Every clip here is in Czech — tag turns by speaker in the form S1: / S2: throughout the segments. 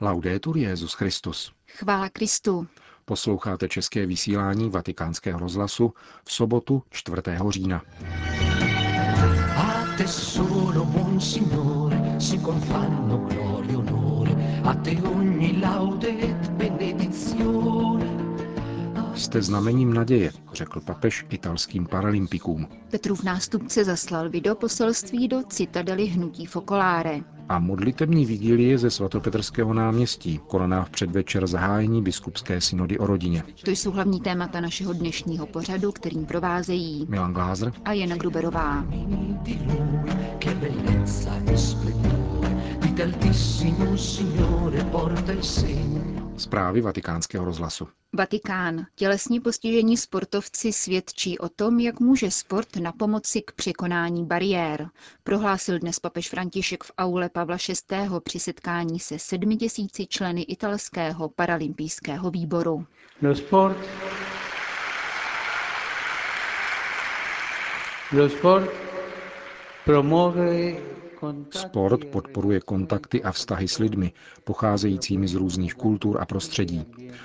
S1: Laudetur Jezus Christus.
S2: Chvála Kristu.
S1: Posloucháte české vysílání Vatikánského rozhlasu v sobotu 4. října. A te solo, monsignore, si confanno gloria onore, a te ogni laude et benedizione. Jste znamením naděje, řekl papež italským paralympikům.
S2: Petrův nástupce zaslal videoposelství do citadely hnutí Focolare.
S1: A modlitební vigílie ze svatopetrského náměstí, konaná v předvečer zahájení biskupské synody o rodině.
S2: To jsou hlavní témata našeho dnešního pořadu, kterým provázejí
S1: Milan Glázer
S2: a Jana Gruberová.
S1: Zprávy vatikánského rozhlasu.
S2: Vatikán. Tělesní postižení sportovci svědčí o tom, jak může sport na pomoci k překonání bariér, prohlásil dnes papež František v aule Pavla VI. při setkání se sedmi tisíci členy italského paralympijského výboru.
S3: Lo sport Lo sport promuove
S1: Sport podporuje kontakty a vztahy s lidmi, pocházejícími z různých kultur a prostředí.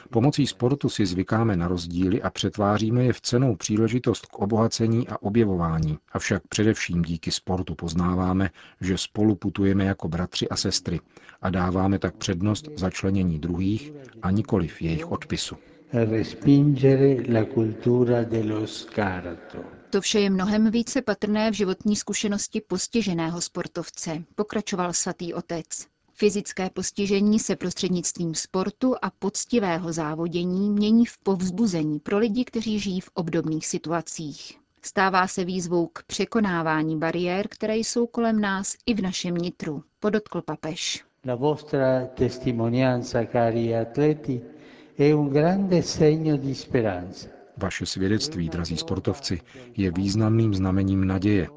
S1: Pomocí sportu si zvykáme na rozdíly a přetváříme je v cenou příležitost k obohacení a objevování. Avšak především díky sportu poznáváme, že spolu putujeme jako bratři a sestry a dáváme tak přednost začlenění druhých a nikoliv jejich odpisu.
S3: respingere la cultura dello scarto.
S2: To vše je mnohem více patrné v životní zkušenosti postiženého sportovce, pokračoval svatý otec. Fyzické postižení se prostřednictvím sportu a poctivého závodění mění v povzbuzení pro lidi, kteří žijí v obdobných situacích. Stává se výzvou k překonávání bariér, které jsou kolem nás i v našem nitru, podotkl papež.
S3: La vostra testimonianza, cari atleti, è un grande segno di speranza.
S1: Vaše svědectví, drazí sportovci, je významným znamením naděje.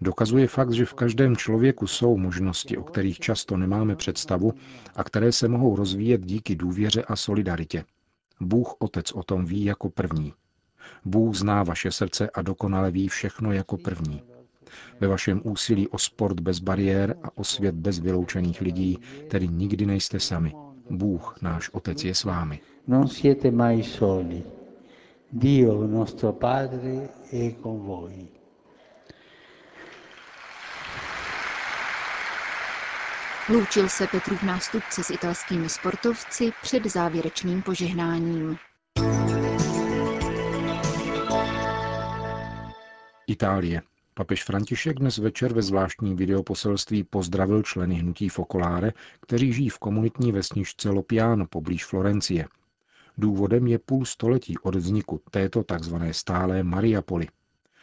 S1: Dokazuje fakt, že v každém člověku jsou možnosti, o kterých často nemáme představu a které se mohou rozvíjet díky důvěře a solidaritě. Bůh Otec o tom ví jako první. Bůh zná vaše srdce a dokonale ví všechno jako první. Ve vašem úsilí o sport bez bariér a o svět bez vyloučených lidí tedy nikdy nejste sami. Bůh, náš Otec, je s vámi.
S3: Non siete mai soli. Dio nostro Padre è con voi.
S2: Loučil se Petrův nástupce s italskými sportovci před závěrečným požehnáním.
S1: Itálie. Papež František dnes večer ve zvláštním videoposelství pozdravil členy hnutí Focolare, kteří žijí v komunitní vesničce Lopiano poblíž Florencie. Důvodem je půl století od vzniku této tzv. stálé Mariapoli.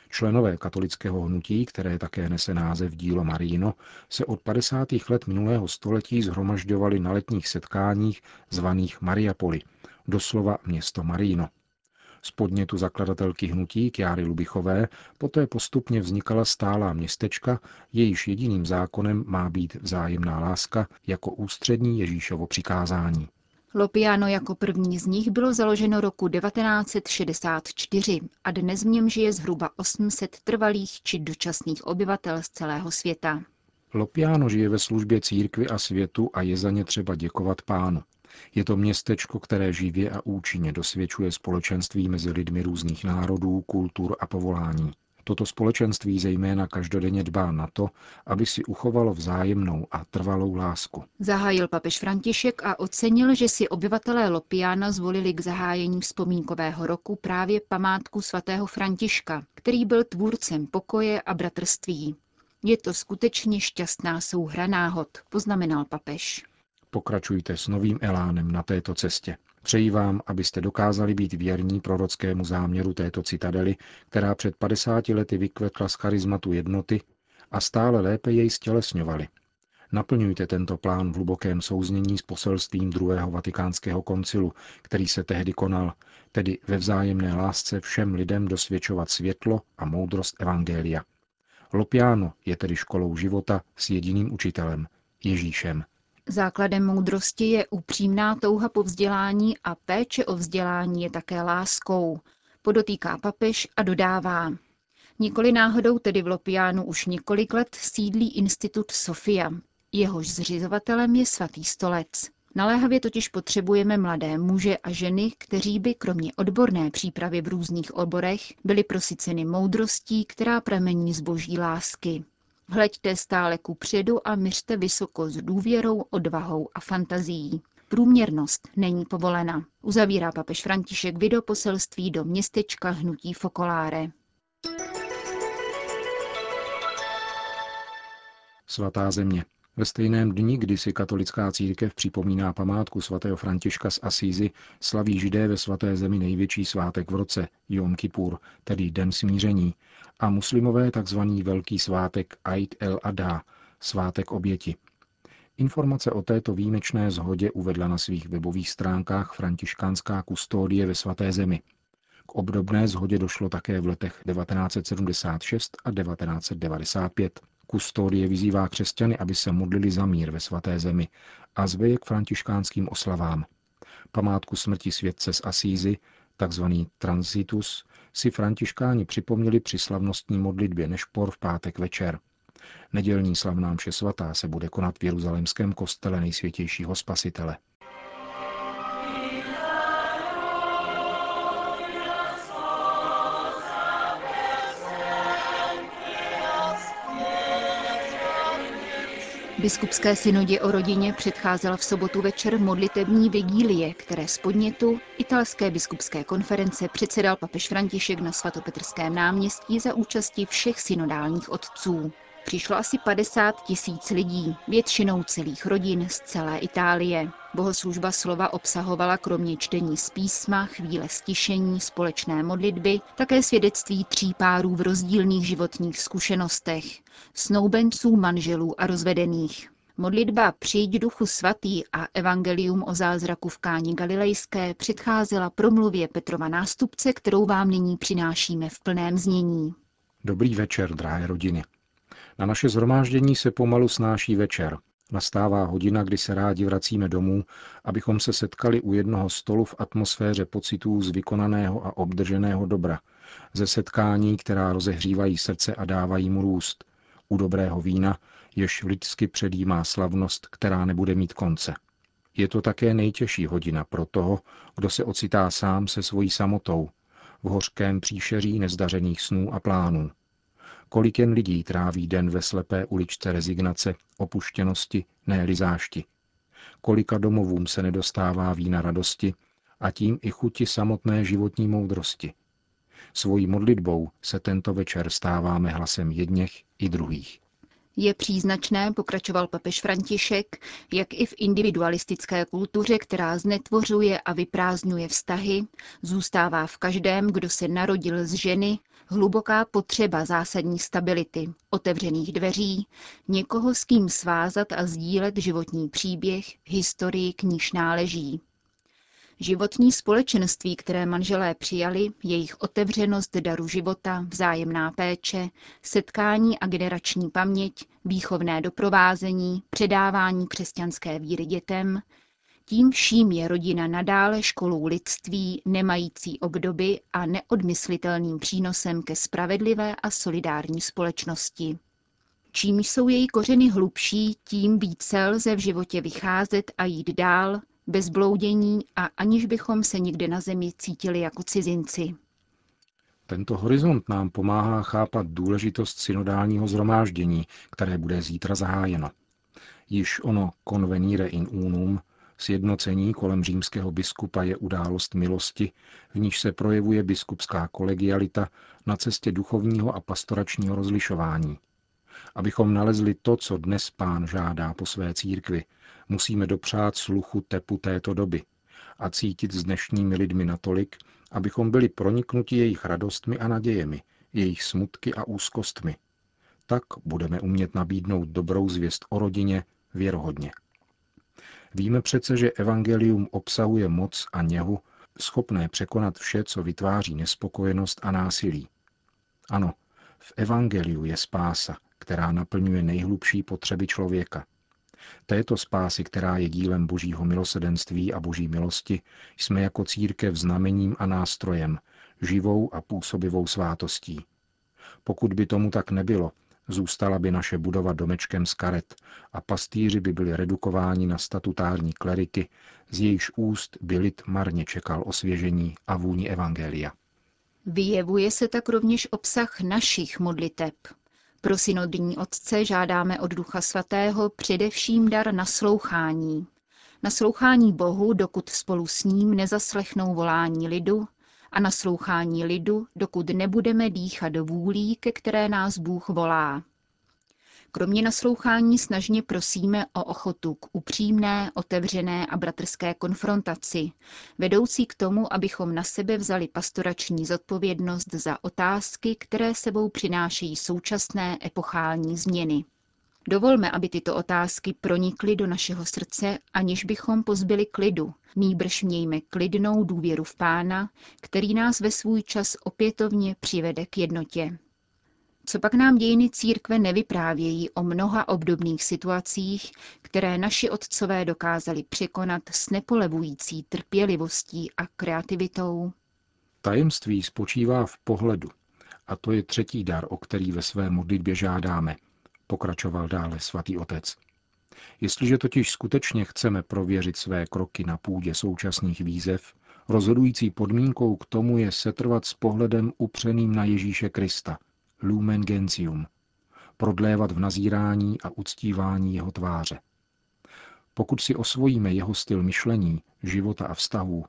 S1: Členové katolického hnutí, které také nese název dílo Marino, se od 50. let minulého století zhromažďovali na letních setkáních zvaných Mariapoli, doslova město Marino. Z podnětu zakladatelky hnutí Kjáry Lubichové poté postupně vznikala stálá městečka, jejíž jediným zákonem má být vzájemná láska jako ústřední Ježíšovo přikázání.
S2: Lopiano jako první z nich bylo založeno roku 1964 a dnes v něm žije zhruba 800 trvalých či dočasných obyvatel z celého světa.
S1: Lopiano žije ve službě církvy a světu a je za ně třeba děkovat pánu. Je to městečko, které živě a účinně dosvědčuje společenství mezi lidmi různých národů, kultur a povolání. Toto společenství zejména každodenně dbá na to, aby si uchovalo vzájemnou a trvalou lásku.
S2: Zahájil papež František a ocenil, že si obyvatelé Lopiana zvolili k zahájení vzpomínkového roku právě památku svatého Františka, který byl tvůrcem pokoje a bratrství. Je to skutečně šťastná souhra náhod, poznamenal papež.
S1: Pokračujte s novým elánem na této cestě. Přeji vám, abyste dokázali být věrní prorockému záměru této citadely, která před 50 lety vykvetla z charizmatu jednoty a stále lépe jej stělesňovali. Naplňujte tento plán v hlubokém souznění s poselstvím druhého vatikánského koncilu, který se tehdy konal, tedy ve vzájemné lásce všem lidem dosvědčovat světlo a moudrost Evangelia. Lopiano je tedy školou života s jediným učitelem, Ježíšem,
S2: Základem moudrosti je upřímná touha po vzdělání a péče o vzdělání je také láskou, podotýká papež a dodává. Nikoli náhodou tedy v Lopiánu už několik let sídlí institut Sofia. Jehož zřizovatelem je svatý stolec. Naléhavě totiž potřebujeme mladé muže a ženy, kteří by kromě odborné přípravy v různých oborech byli prosyceny moudrostí, která pramení z boží lásky. Hleďte stále ku předu a myřte vysoko s důvěrou, odvahou a fantazií. Průměrnost není povolena, uzavírá papež František videoposelství do městečka Hnutí Fokoláre.
S1: Svatá země. Ve stejném dni, kdy si katolická církev připomíná památku svatého Františka z Asízy, slaví židé ve svaté zemi největší svátek v roce, Jom Kippur, tedy Den smíření, a muslimové tzv. velký svátek Eid el-Adha, svátek oběti. Informace o této výjimečné zhodě uvedla na svých webových stránkách františkánská kustodie ve svaté zemi. K obdobné zhodě došlo také v letech 1976 a 1995. Kustodie vyzývá křesťany, aby se modlili za mír ve svaté zemi a zve je k františkánským oslavám. Památku smrti světce z Asízy, takzvaný transitus, si františkáni připomněli při slavnostní modlitbě Nešpor v pátek večer. Nedělní slavná mše svatá se bude konat v Jeruzalémském kostele nejsvětějšího spasitele.
S2: Biskupské synodě o rodině předcházela v sobotu večer modlitební vigílie, které z podnětu italské biskupské konference předsedal papež František na svatopetrském náměstí za účasti všech synodálních otců. Přišlo asi 50 tisíc lidí, většinou celých rodin z celé Itálie. Bohoslužba slova obsahovala kromě čtení z písma, chvíle stišení, společné modlitby, také svědectví tří párů v rozdílných životních zkušenostech, snoubenců, manželů a rozvedených. Modlitba Přijď duchu svatý a evangelium o zázraku v Káni Galilejské předcházela promluvě Petrova nástupce, kterou vám nyní přinášíme v plném znění.
S1: Dobrý večer, drahé rodiny. Na naše zhromáždění se pomalu snáší večer. Nastává hodina, kdy se rádi vracíme domů, abychom se setkali u jednoho stolu v atmosféře pocitů z vykonaného a obdrženého dobra, ze setkání, která rozehřívají srdce a dávají mu růst, u dobrého vína, jež lidsky předjímá slavnost, která nebude mít konce. Je to také nejtěžší hodina pro toho, kdo se ocitá sám se svojí samotou, v hořkém příšeří nezdařených snů a plánů. Kolik jen lidí tráví den ve slepé uličce rezignace, opuštěnosti, ne. Kolika domovům se nedostává vína radosti a tím i chuti samotné životní moudrosti. Svojí modlitbou se tento večer stáváme hlasem jedněch i druhých.
S2: Je příznačné, pokračoval papež František, jak i v individualistické kultuře, která znetvořuje a vyprázdňuje vztahy, zůstává v každém, kdo se narodil z ženy, hluboká potřeba zásadní stability, otevřených dveří, někoho s kým svázat a sdílet životní příběh, historii, k níž náleží. Životní společenství, které manželé přijali, jejich otevřenost daru života, vzájemná péče, setkání a generační paměť, výchovné doprovázení, předávání křesťanské víry dětem, tím vším je rodina nadále školou lidství, nemající obdoby a neodmyslitelným přínosem ke spravedlivé a solidární společnosti. Čím jsou její kořeny hlubší, tím více lze v životě vycházet a jít dál, bez bloudění a aniž bychom se nikde na zemi cítili jako cizinci.
S1: Tento horizont nám pomáhá chápat důležitost synodálního zhromáždění, které bude zítra zahájeno. Již ono convenire in unum, sjednocení kolem římského biskupa je událost milosti, v níž se projevuje biskupská kolegialita na cestě duchovního a pastoračního rozlišování. Abychom nalezli to, co dnes pán žádá po své církvi, musíme dopřát sluchu tepu této doby a cítit s dnešními lidmi natolik, abychom byli proniknuti jejich radostmi a nadějemi, jejich smutky a úzkostmi. Tak budeme umět nabídnout dobrou zvěst o rodině věrohodně. Víme přece, že evangelium obsahuje moc a něhu, schopné překonat vše, co vytváří nespokojenost a násilí. Ano, v evangeliu je spása, která naplňuje nejhlubší potřeby člověka. Této spásy, která je dílem božího milosedenství a boží milosti, jsme jako církev znamením a nástrojem, živou a působivou svátostí. Pokud by tomu tak nebylo, Zůstala by naše budova domečkem z karet a pastýři by byli redukováni na statutární kleriky, z jejichž úst by lid marně čekal osvěžení a vůni evangelia.
S2: Vyjevuje se tak rovněž obsah našich modliteb. Pro synodní otce žádáme od Ducha Svatého především dar naslouchání. Naslouchání Bohu, dokud spolu s ním nezaslechnou volání lidu, a naslouchání lidu, dokud nebudeme dýchat vůlí, ke které nás Bůh volá. Kromě naslouchání snažně prosíme o ochotu k upřímné, otevřené a bratrské konfrontaci, vedoucí k tomu, abychom na sebe vzali pastorační zodpovědnost za otázky, které sebou přinášejí současné epochální změny. Dovolme, aby tyto otázky pronikly do našeho srdce, aniž bychom pozbyli klidu. Nýbrž mějme klidnou důvěru v Pána, který nás ve svůj čas opětovně přivede k jednotě. Co pak nám dějiny církve nevyprávějí o mnoha obdobných situacích, které naši otcové dokázali překonat s nepolevující trpělivostí a kreativitou?
S1: Tajemství spočívá v pohledu, a to je třetí dar, o který ve své modlitbě žádáme, pokračoval dále svatý otec. Jestliže totiž skutečně chceme prověřit své kroky na půdě současných výzev, rozhodující podmínkou k tomu je setrvat s pohledem upřeným na Ježíše Krista – lumen gentium, prodlévat v nazírání a uctívání jeho tváře. Pokud si osvojíme jeho styl myšlení, života a vztahů,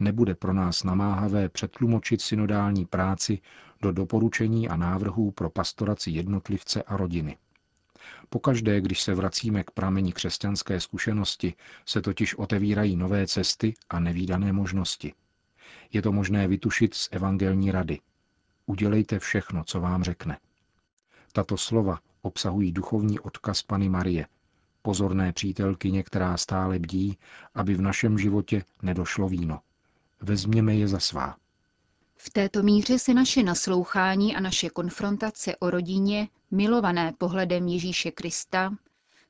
S1: nebude pro nás namáhavé přetlumočit synodální práci do doporučení a návrhů pro pastoraci jednotlivce a rodiny. Pokaždé, když se vracíme k prameni křesťanské zkušenosti, se totiž otevírají nové cesty a nevýdané možnosti. Je to možné vytušit z evangelní rady – udělejte všechno, co vám řekne. Tato slova obsahují duchovní odkaz Pany Marie, pozorné přítelkyně, která stále bdí, aby v našem životě nedošlo víno. Vezměme je za svá.
S2: V této míře se naše naslouchání a naše konfrontace o rodině, milované pohledem Ježíše Krista,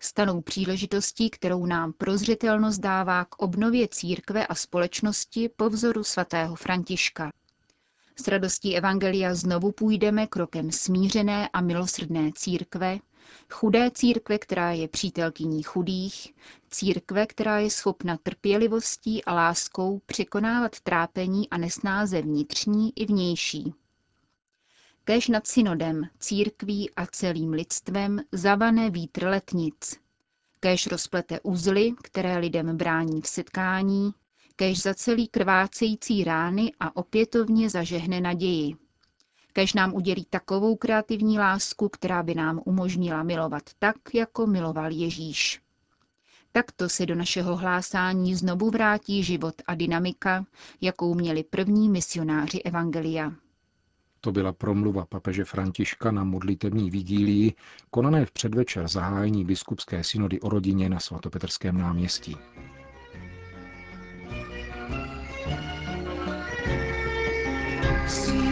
S2: stanou příležitostí, kterou nám prozřetelnost dává k obnově církve a společnosti po vzoru svatého Františka. S radostí Evangelia znovu půjdeme krokem smířené a milosrdné církve, chudé církve, která je přítelkyní chudých, církve, která je schopna trpělivostí a láskou překonávat trápení a nesnáze vnitřní i vnější. Kéž nad synodem, církví a celým lidstvem zavané vítr letnic. Kéž rozplete uzly, které lidem brání v setkání, kež celý krvácející rány a opětovně zažehne naději. Kež nám udělí takovou kreativní lásku, která by nám umožnila milovat tak, jako miloval Ježíš. Takto se do našeho hlásání znovu vrátí život a dynamika, jakou měli první misionáři Evangelia.
S1: To byla promluva papeže Františka na modlitební vigílii, konané v předvečer zahájení biskupské synody o rodině na svatopetrském náměstí.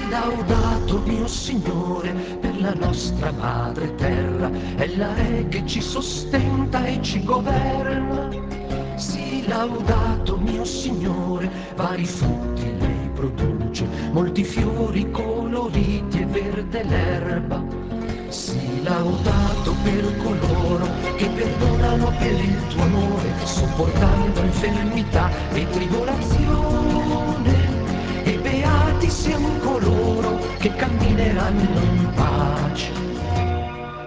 S1: Laudato mio Signore per la nostra madre terra, ella è che ci sostenta e ci governa. Sì, laudato mio Signore, vari frutti lei produce, molti fiori coloriti e verde l'erba. Sì, laudato per coloro che perdonano per il tuo amore, sopportando infermità e tribolazione che cammineranno in pace,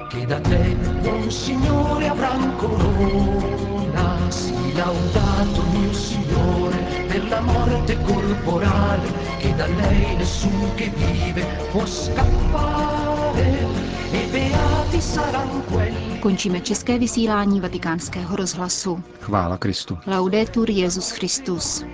S1: che da te, buon Signore, avranno corona. Sii laudato, mio Signore, per la morte corporale, che da lei nessuno che vive può scappare.
S2: Končíme české vysílání vatikánského rozhlasu.
S1: Chvála Kristu.
S2: Laudetur Jezus Christus.